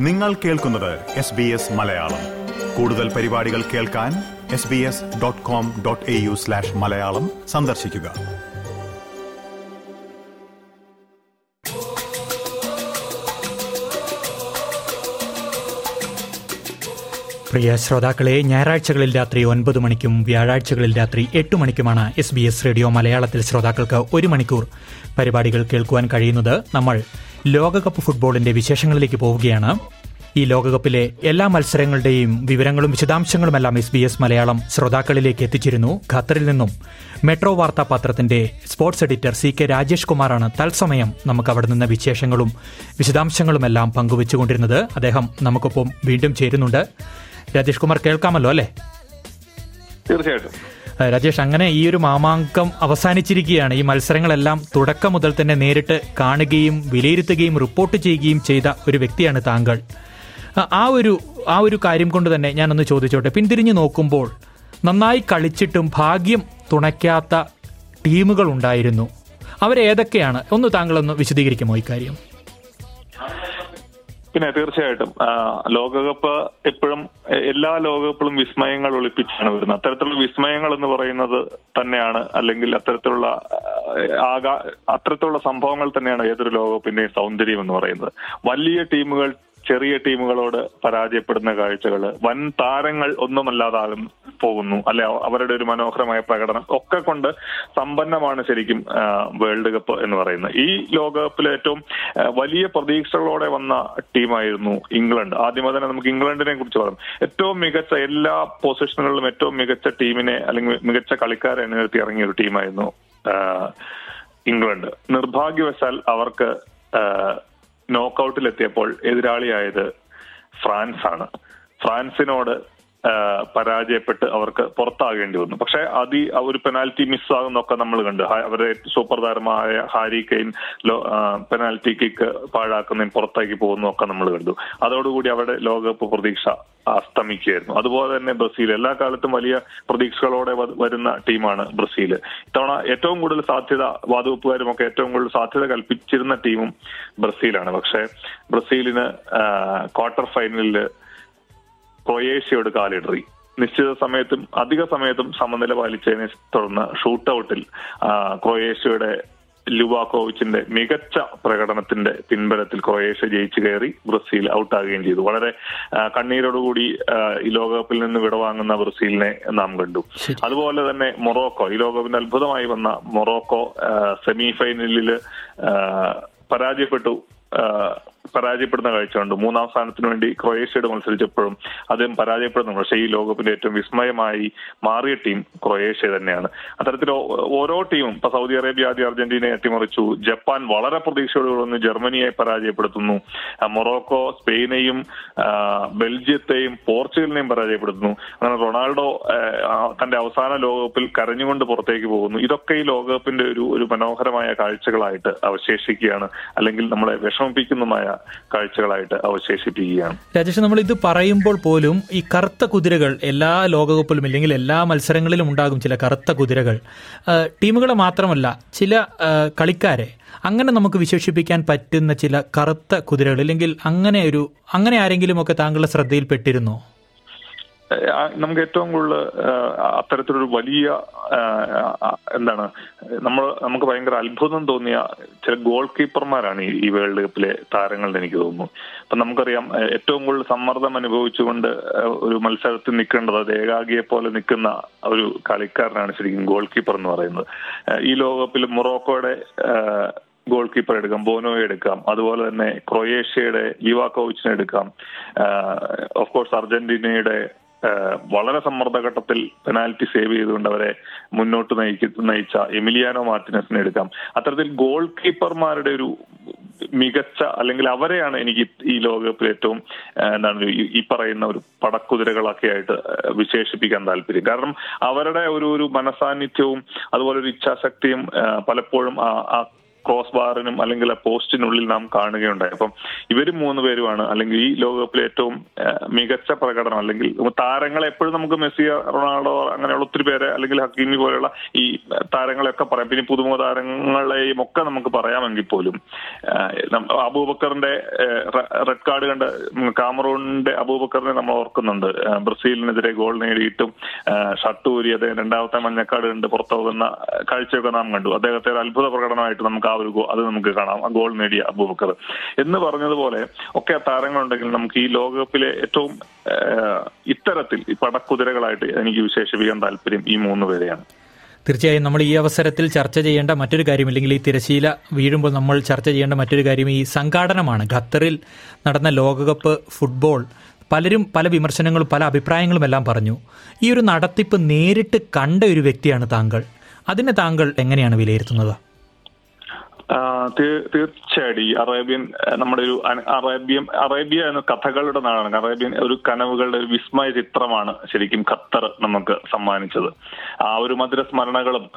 നിങ്ങൾ കേൾക്കുന്നത് S B S Malayalam. കൂടുതൽ പരിപാടികൾ കേൾക്കാൻ S B S dot com dot A U slash Malayalam സന്ദർശിക്കുക. പ്രിയ ശ്രോതാക്കളെ ഞായറാഴ്ചകളിൽ രാത്രി ഒൻപത് മണിക്കും വ്യാഴാഴ്ചകളിൽ രാത്രി എട്ട് മണിക്കുമാണ് എസ് ബി എസ് റേഡിയോ മലയാളത്തിൽ ശ്രോതാക്കൾക്ക് ഒരു മണിക്കൂർ. പരിപാടികൾ കേൾക്കുവാൻ കഴിയുന്നത് നമ്മൾ ലോകകപ്പ് ഫുട്ബോളിന്റെ വിശേഷങ്ങളിലേക്ക് പോവുകയാണ്. ഈ ലോകകപ്പിലെ എല്ലാ മത്സരങ്ങളുടെയും വിവരങ്ങളും വിശദാംശങ്ങളുമെല്ലാം എസ് ബി എസ് മലയാളം ശ്രോതാക്കളിലേക്ക് എത്തിച്ചിരുന്നു. ഖത്തറിൽ നിന്നും മെട്രോ വാർത്താ പത്രത്തിന്റെ sports editor C K Rajesh കുമാറാണ് തത്സമയം നമുക്ക് അവിടെ നിന്ന് വിശേഷങ്ങളും വിശദാംശങ്ങളുമെല്ലാം പങ്കുവച്ചുകൊണ്ടിരുന്നത്. അദ്ദേഹം നമുക്കൊപ്പം വീണ്ടും ചേരുന്നുണ്ട്. രാജേഷ് കുമാർ കേൾക്കാമല്ലോ അല്ലേ? തീർച്ചയായിട്ടും. രാജേഷ് അങ്ങനെ ഈ ഒരു മാമാങ്കം അവസാനിച്ചിരിക്കുകയാണ്. ഈ മത്സരങ്ങളെല്ലാം തുടക്കം മുതൽ തന്നെ നേരിട്ട് കാണുകയും വിലയിരുത്തുകയും റിപ്പോർട്ട് ചെയ്യുകയും ചെയ്ത ഒരു വ്യക്തിയാണ് താങ്കൾ. ആ- ഒരു ആ ഒരു കാര്യം കൊണ്ട് തന്നെ ഞാനൊന്ന് ചോദിച്ചോട്ടെ. പിന്തിരിഞ്ഞു നോക്കുമ്പോൾ നന്നായി കളിച്ചിട്ടും ഭാഗ്യം തുണയ്ക്കാത്ത ടീമുകൾ ഉണ്ടായിരുന്നു. അവരേതൊക്കെയാണ്? ഒന്ന് താങ്കളൊന്ന് വിശദീകരിക്കുമോ ഇക്കാര്യം? പിന്നെ തീർച്ചയായിട്ടും ലോകകപ്പ് എപ്പോഴും എല്ലാ ലോകകപ്പിലും വിസ്മയങ്ങൾ ഒളിപ്പിച്ചാണ് വരുന്നത്. അത്തരത്തിലുള്ള വിസ്മയങ്ങൾ എന്ന് പറയുന്നത് തന്നെയാണ് അല്ലെങ്കിൽ അത്തരത്തിലുള്ള ആകാ അത്തരത്തിലുള്ള സംഭവങ്ങൾ തന്നെയാണ് ഏതൊരു ലോകകപ്പിന്റെയും സൗന്ദര്യം എന്ന് പറയുന്നത്. വലിയ ടീമുകൾ ചെറിയ ടീമുകളോട് പരാജയപ്പെടുന്ന കാഴ്ചകൾ വൻ താരങ്ങൾ ഒന്നുമല്ലാതാകും പോകുന്നു. അല്ലെ അവരുടെ ഒരു മനോഹരമായ പ്രകടനം ഒക്കെ കൊണ്ട് സമ്പന്നമാണ് ശരിക്കും വേൾഡ് കപ്പ് എന്ന് പറയുന്നത്. ഈ ലോകകപ്പിൽ ഏറ്റവും വലിയ പ്രതീക്ഷകളോടെ വന്ന ടീമായിരുന്നു ഇംഗ്ലണ്ട്. ആദ്യമേ തന്നെ നമുക്ക് ഇംഗ്ലണ്ടിനെ കുറിച്ച് പറയാം. ഏറ്റവും മികച്ച എല്ലാ പൊസിഷനുകളിലും ഏറ്റവും മികച്ച ടീമിനെ അല്ലെങ്കിൽ മികച്ച കളിക്കാരെ അണിനിരത്തി ഇറങ്ങിയ ഒരു ടീമായിരുന്നു ഇംഗ്ലണ്ട്. നിർഭാഗ്യവശാൽ അവർക്ക് നോക്കൌട്ടിലെത്തിയപ്പോൾ എതിരാളിയായത് ഫ്രാൻസാണ്. ഫ്രാൻസിനോട് പരാജയപ്പെട്ട് അവർക്ക് പുറത്താകേണ്ടി വന്നു. പക്ഷെ അതി ഒരു പെനാൽറ്റി മിസ്സാകുന്നൊക്കെ നമ്മൾ കണ്ടു. അവരെ സൂപ്പർ താരമായ ഹാരി കെയിൻ ലോ- പെനാൽറ്റി കിക്ക് പാഴാക്കുന്നതിന് പുറത്തേക്ക് പോകുന്നതൊക്കെ നമ്മൾ കണ്ടു. അതോടുകൂടി അവരുടെ ലോകകപ്പ് പ്രതീക്ഷ അസ്തമിക്കുകയായിരുന്നു. അതുപോലെ തന്നെ ബ്രസീൽ. എല്ലാ കാലത്തും വലിയ പ്രതീക്ഷകളോടെ വരുന്ന ടീമാണ് ബ്രസീൽ. ഇത്തവണ ഏറ്റവും കൂടുതൽ സാധ്യത വാതുവെപ്പുകാരും ഒക്കെ ഏറ്റവും കൂടുതൽ സാധ്യത കൽപ്പിച്ചിരുന്ന ടീമും ബ്രസീലാണ്. പക്ഷേ ബ്രസീലിന് ക്വാർട്ടർ ഫൈനലിൽ ക്രൊയേഷ്യയോട് കാലിടറി. നിശ്ചിത സമയത്തും അധിക സമയത്തും സമനില പാലിച്ചതിനെ തുടർന്ന് ഷൂട്ടൌട്ടിൽ ക്രൊയേഷ്യയുടെ ലുവാക്കോവിച്ചിന്റെ മികച്ച പ്രകടനത്തിന്റെ പിൻബലത്തിൽ ക്രൊയേഷ്യ ജയിച്ചു കയറി ബ്രസീൽ ഔട്ടാകുകയും ചെയ്തു. വളരെ കണ്ണീരോടുകൂടി ഈ ലോകകപ്പിൽ നിന്ന് വിടവാങ്ങുന്ന ബ്രസീലിനെ നാം കണ്ടു. അതുപോലെ തന്നെ മൊറോക്കോ ഈ ലോകകപ്പിന്റെ അത്ഭുതമായി വന്ന മൊറോക്കോ സെമി ഫൈനലിൽ പരാജയപ്പെട്ടു. പരാജയപ്പെടുന്ന കാഴ്ച കണ്ടു മൂന്നാം സ്ഥാനത്തിന് വേണ്ടി ക്രൊയേഷ്യയോട് മത്സരിച്ചപ്പോഴും അദ്ദേഹം പരാജയപ്പെടുന്നു. പക്ഷേ ഈ ലോകകപ്പിന്റെ ഏറ്റവും വിസ്മയമായി മാറിയ ടീം ക്രൊയേഷ്യ തന്നെയാണ്. അത്തരത്തിൽ ഓരോ ടീമും ഇപ്പൊ സൗദി അറേബ്യ ആദ്യം അർജന്റീനയെ അട്ടിമറിച്ചു. ജപ്പാൻ വളരെ പ്രതീക്ഷയോടെ വന്ന് ജർമ്മനിയെ പരാജയപ്പെടുത്തുന്നു. മൊറോക്കോ സ്പെയിനെയും ബെൽജിയത്തെയും പോർച്ചുഗലിനെയും പരാജയപ്പെടുത്തുന്നു. അങ്ങനെ റൊണാൾഡോ തന്റെ അവസാന ലോകകപ്പിൽ കരഞ്ഞുകൊണ്ട് പുറത്തേക്ക് പോകുന്നു. ഇതൊക്കെ ഈ ലോകകപ്പിന്റെ ഒരു ഒരു മനോഹരമായ കാഴ്ചകളായിട്ട് അവശേഷിക്കുകയാണ്. അല്ലെങ്കിൽ നമ്മളെ വിഷമിപ്പിക്കുന്നതുമായ കാഴ്ചകളായിട്ട് അവശേഷിപ്പിക്കുകയാണ്. രാജേഷ് നമ്മൾ ഇത് പറയുമ്പോൾ പോലും ഈ കറുത്ത കുതിരകൾ എല്ലാ ലോകകപ്പിലും ഇല്ലെങ്കിൽ എല്ലാ മത്സരങ്ങളിലും ഉണ്ടാകും ചില കറുത്ത കുതിരകൾ. ടീമുകളെ മാത്രമല്ല ചില കളിക്കാരെ അങ്ങനെ നമുക്ക് വിശേഷിപ്പിക്കാൻ പറ്റുന്ന ചില കറുത്ത കുതിരകൾ ഇല്ലെങ്കിൽ അങ്ങനെ ഒരു അങ്ങനെ ആരെങ്കിലും ഒക്കെ താങ്കളുടെ ശ്രദ്ധയിൽപ്പെട്ടിരുന്നോ? നമുക്ക് ഏറ്റവും കൂടുതൽ അത്തരത്തിലൊരു വലിയ എന്താണ് നമ്മൾ നമുക്ക് ഭയങ്കര അത്ഭുതം തോന്നിയ ചില ഗോൾ കീപ്പർമാരാണ് ഈ- വേൾഡ് കപ്പിലെ താരങ്ങളിൽ എനിക്ക് തോന്നുന്നു. അപ്പൊ നമുക്കറിയാം ഏറ്റവും കൂടുതൽ സമ്മർദ്ദം അനുഭവിച്ചുകൊണ്ട് ഒരു മത്സരത്തിൽ നിൽക്കേണ്ടത് അത് ഏകാഗിയെ പോലെ നിൽക്കുന്ന ഒരു കളിക്കാരനാണ് ശരിക്കും ഗോൾ കീപ്പർ എന്ന് പറയുന്നത്. ഈ ലോകകപ്പിൽ മൊറോക്കോയുടെ ഗോൾ കീപ്പർ എടുക്കാം ബോനോയെ എടുക്കാം അതുപോലെ തന്നെ ക്രൊയേഷ്യയുടെ ലിവാക്കോവിച്ചിനെ എടുക്കാം. ഓഫ് കോഴ്സ് അർജന്റീനയുടെ വളരെ സമ്മർദ്ദഘട്ടത്തിൽ പെനാൽറ്റി സേവ് ചെയ്തുകൊണ്ട് അവരെ മുന്നോട്ട് നയിച്ച എമിലിയാനോ മാർട്ടിനസിനെ എടുക്കാം. അത്തരത്തിൽ ഗോൾ കീപ്പർമാരുടെ ഒരു മികച്ച അല്ലെങ്കിൽ അവരെയാണ് എനിക്ക് ഈ ലോകകപ്പിൽ ഏറ്റവും എന്താണ് ഈ- പറയുന്ന ഒരു പടക്കുതിരകളൊക്കെ ആയിട്ട് വിശേഷിപ്പിക്കാൻ താല്പര്യം. കാരണം അവരുടെ ഒരു ഒരു മനസാന്നിധ്യവും അതുപോലെ ഒരു ഇച്ഛാശക്തിയും പലപ്പോഴും ആ ക്രോസ് ബാറിനും അല്ലെങ്കിൽ ആ പോസ്റ്റിനുള്ളിൽ നാം കാണുകയുണ്ടായി. അപ്പം ഇവർ മൂന്ന് പേരുമാണ്. അല്ലെങ്കിൽ ഈ ലോകകപ്പിലെ ഏറ്റവും മികച്ച പ്രകടനം അല്ലെങ്കിൽ താരങ്ങളെ എപ്പോഴും നമുക്ക് മെസ്സി റൊണാൾഡോ അങ്ങനെയുള്ള ഒത്തിരി പേരെ അല്ലെങ്കിൽ ഹക്കീമി പോലെയുള്ള ഈ താരങ്ങളെയൊക്കെ പറയാം. പിന്നെ പുതുമുഖ താരങ്ങളെയും ഒക്കെ നമുക്ക് പറയാമെങ്കിൽ പോലും അബൂബക്കറിന്റെ റെഡ് കാർഡ് കണ്ട് കാമറൂണിന്റെ അബൂബക്കറിനെ നമ്മൾ ഓർക്കുന്നുണ്ട്. ബ്രസീലിനെതിരെ ഗോൾ നേടിയിട്ടും ഷട്ടൂരി അദ്ദേഹം രണ്ടാമത്തെ മഞ്ഞക്കാട് കണ്ട് പുറത്തു പോകുന്ന കാഴ്ചയൊക്കെ നാം കണ്ടു. അദ്ദേഹത്തെ ഒരു അത്ഭുത പ്രകടനമായിട്ട് നമുക്ക് ആ ഒരു അത് നമുക്ക് കാണാം. ആ ഗോൾ നേടിയ അബൂബക്കർ എന്ന് പറഞ്ഞതുപോലെ ഒക്കെ താരങ്ങളുണ്ടെങ്കിൽ നമുക്ക് ഈ ലോകകപ്പിലെ ഏറ്റവും ഇത്തരത്തിൽ പടക്കുതിരകളായിട്ട് എനിക്ക് വിശേഷിപ്പിക്കാൻ താല്പര്യം ഈ മൂന്ന് പേരെയാണ്. തീർച്ചയായും നമ്മൾ ഈ അവസരത്തിൽ ചർച്ച ചെയ്യേണ്ട മറ്റൊരു കാര്യം അല്ലെങ്കിൽ ഈ തിരശീല വീഴുമ്പോൾ നമ്മൾ ചർച്ച ചെയ്യേണ്ട മറ്റൊരു കാര്യം ഈ സംഘാടനമാണ്. ഖത്തറിൽ നടന്ന ലോകകപ്പ് ഫുട്ബോൾ പലരും പല വിമർശനങ്ങളും പല അഭിപ്രായങ്ങളും എല്ലാം പറഞ്ഞു. ഈ ഒരു നടത്തിപ്പ് നേരിട്ട് കണ്ട ഒരു വ്യക്തിയാണ് താങ്കൾ. അതിനെ താങ്കൾ എങ്ങനെയാണ് വിലയിരുത്തുന്നത്? തീർച്ചയായിട്ടും. ഈ അറേബ്യൻ നമ്മുടെ ഒരു അറേബ്യൻ അറേബ്യ എന്ന കഥകളുടെ നാടാണ്. അറേബ്യൻ ഒരു കനവുകളുടെ ഒരു വിസ്മയ ചിത്രമാണ് ശരിക്കും ഖത്തർ നമുക്ക് സമ്മാനിച്ചത്. ആ ഒരു മധുര സ്മരണകളും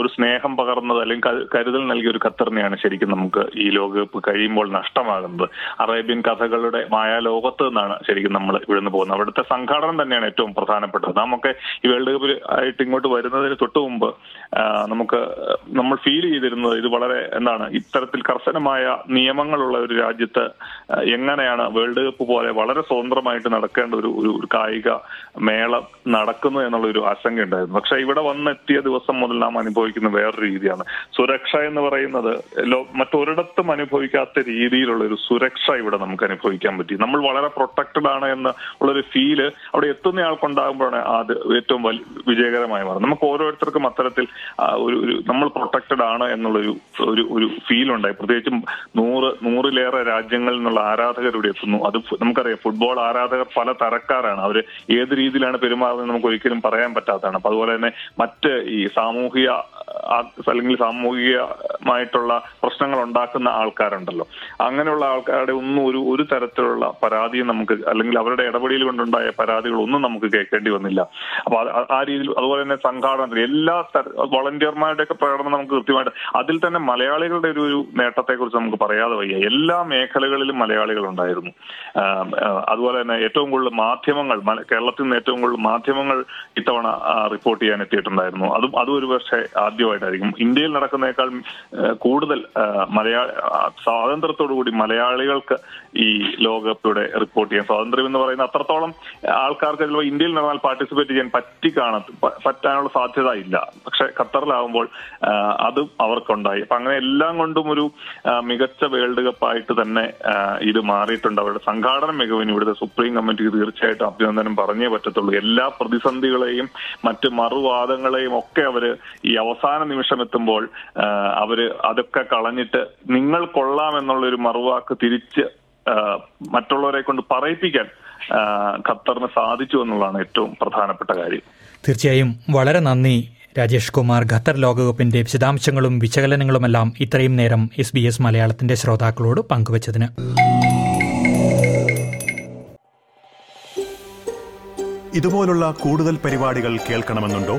ഒരു സ്നേഹം പകർന്നത് അല്ലെങ്കിൽ കരു- കരുതൽ നൽകിയ ഒരു ഖത്തറിനെയാണ് ശരിക്കും നമുക്ക് ഈ ലോകകപ്പ് കഴിയുമ്പോൾ നഷ്ടമാകുന്നത്. അറേബ്യൻ കഥകളുടെ മായാലോകത്ത് നിന്നാണ് ശരിക്കും നമ്മൾ ഇവിടുന്ന് പോകുന്നത്. അവിടുത്തെ സംഘാടനം തന്നെയാണ് ഏറ്റവും പ്രധാനപ്പെട്ടത്. നമുക്ക് ഈ വേൾഡ് കപ്പിൽ ആയിട്ട് ഇങ്ങോട്ട് വരുന്നതിന് തൊട്ട് മുമ്പ് നമുക്ക് നമ്മൾ ഫീൽ ചെയ്തിരുന്നത് ഇത് വളരെ എന്താണ് ഇത്തരത്തിൽ കർശനമായ നിയമങ്ങളുള്ള ഒരു രാജ്യത്ത് എങ്ങനെയാണ് വേൾഡ് കപ്പ് പോലെ വളരെ സ്വതന്ത്രമായിട്ട് നടക്കേണ്ട ഒരു ഒരു കായിക മേള നടക്കുന്നു എന്നുള്ള ഒരു ആശങ്ക ഉണ്ടായിരുന്നു. പക്ഷെ ഇവിടെ വന്നെത്തിയ ദിവസം മുതൽ നാം അനുഭവിക്കുന്ന വേറൊരു രീതിയാണ്. സുരക്ഷ എന്ന് പറയുന്നത് മറ്റൊരിടത്തും അനുഭവിക്കാത്ത രീതിയിലുള്ള ഒരു സുരക്ഷ ഇവിടെ നമുക്ക് അനുഭവിക്കാൻ പറ്റി. നമ്മൾ വളരെ പ്രൊട്ടക്റ്റഡ് ആണ് എന്ന് ഉള്ളൊരു ഫീൽ അവിടെ എത്തുന്ന ആൾക്കുണ്ടാകുമ്പോഴാണ് അത് ഏറ്റവും വലിയ വിജയകരമായി മാറുന്നത്. നമുക്ക് ഓരോരുത്തർക്കും അത്തരത്തിൽ ഒരു നമ്മൾ പ്രൊട്ടക്റ്റഡ് ആണ് എന്നുള്ളൊരു ഒരു ഒരു ഫീൽ ഉണ്ടായി. പ്രത്യേകിച്ചും നൂറ് നൂറിലേറെ രാജ്യങ്ങളിൽ നിന്നുള്ള ആരാധകർ ഇവിടെ എത്തുന്നു. അത് നമുക്കറിയാം ഫുട്ബോൾ ആരാധകർ പല തരക്കാരാണ്. അവർ ഏത് രീതിയിലാണ് പെരുമാറുന്നത് നമുക്ക് ഒരിക്കലും പറയാൻ പറ്റാത്തതാണ്. അപ്പൊ അതുപോലെ തന്നെ മറ്റ് ഈ സാമൂഹിക അല്ലെങ്കിൽ സാമൂഹികമായിട്ടുള്ള പ്രശ്നങ്ങൾ ഉണ്ടാക്കുന്ന ആൾക്കാരുണ്ടല്ലോ. അങ്ങനെയുള്ള ആൾക്കാരുടെ ഒന്നും ഒരു ഒരു തരത്തിലുള്ള പരാതിയും നമുക്ക് അല്ലെങ്കിൽ അവരുടെ ഇടപെടൽ കൊണ്ടുണ്ടായ പരാതികളൊന്നും നമുക്ക് കേൾക്കേണ്ടി വന്നില്ല. അപ്പൊ ആ- രീതിയിൽ അതുപോലെ തന്നെ സംഘാടനത്തിൽ എല്ലാ വളണ്ടിയർമാരുടെ ഒക്കെ പ്രകടനം നമുക്ക് കൃത്യമായിട്ട് അതിൽ തന്നെ മലയാളികളുടെ ഒരു ഒരു നേട്ടത്തെ കുറിച്ച് നമുക്ക് പറയാതെ വയ്യ. എല്ലാ മേഖലകളിലും മലയാളികൾ ഉണ്ടായിരുന്നു. അതുപോലെ തന്നെ ഏറ്റവും കൂടുതൽ മാധ്യമങ്ങൾ കേരളത്തിൽ നിന്ന് ഏറ്റവും കൂടുതൽ മാധ്യമങ്ങൾ ഇത്തവണ റിപ്പോർട്ട് ചെയ്യാൻ എത്തിയിട്ടുണ്ടായിരുന്നു. അതും അതും ഒരു പക്ഷേ ആദ്യമായിട്ടായിരിക്കും. ഇന്ത്യയിൽ നടക്കുന്നേക്കാൾ കൂടുതൽ മലയാള ആ, സ്വാതന്ത്ര്യത്തോടു കൂടി മലയാളികൾക്ക് ഈ ലോകകപ്പിലൂടെ റിപ്പോർട്ട് ചെയ്യാൻ സ്വാതന്ത്ര്യം എന്ന് പറയുന്ന അത്രത്തോളം ആൾക്കാർക്ക് ചിലപ്പോൾ ഇന്ത്യയിൽ നടന്നാൽ പാർട്ടിസിപ്പേറ്റ് ചെയ്യാൻ പറ്റി കാണ പറ്റാനുള്ള സാധ്യത ഇല്ല. പക്ഷെ ഖത്തറിലാവുമ്പോൾ അതും അവർക്കുണ്ടായി. അപ്പൊ അങ്ങനെ എല്ലാം കൊണ്ടും ഒരു മികച്ച വേൾഡ് കപ്പായിട്ട് തന്നെ ഇത് മാറിയിട്ടുണ്ട്. അവരുടെ സംഘാടന മികവിന് ഇവിടുത്തെ സുപ്രീം കമ്മിറ്റിക്ക് തീർച്ചയായിട്ടും അഭിനന്ദനം പറഞ്ഞേ പറ്റത്തുള്ളൂ. എല്ലാ പ്രതിസന്ധികളെയും മറ്റ് മറുവാദങ്ങളെയും ഒക്കെ അവർ ഈ അവസാന നിമിഷം എത്തുമ്പോൾ അവർ അതൊക്കെ കളഞ്ഞിട്ട് നിങ്ങൾ കൊള്ളാം എന്നുള്ള ഒരു മറുവാക്ക് തിരിച്ച് മറ്റുള്ളവരെ കൊണ്ട് പറയിപ്പിക്കാൻ ഖത്തറിന് സാധിച്ചു എന്നുള്ളതാണ് ഏറ്റവും പ്രധാനപ്പെട്ട കാര്യം. തീർച്ചയായും വളരെ നന്ദി രാജേഷ് കുമാർ. ഖത്തർ ലോകകപ്പിന്റെ വിശദാംശങ്ങളും വിശകലനങ്ങളുമെല്ലാം ഇത്രയും നേരം എസ് ബി എസ് മലയാളത്തിന്റെ ശ്രോതാക്കളോട് പങ്കുവച്ചതിന്. ഇതുപോലുള്ള കൂടുതൽ പരിപാടികൾ കേൾക്കണമെന്നുണ്ടോ?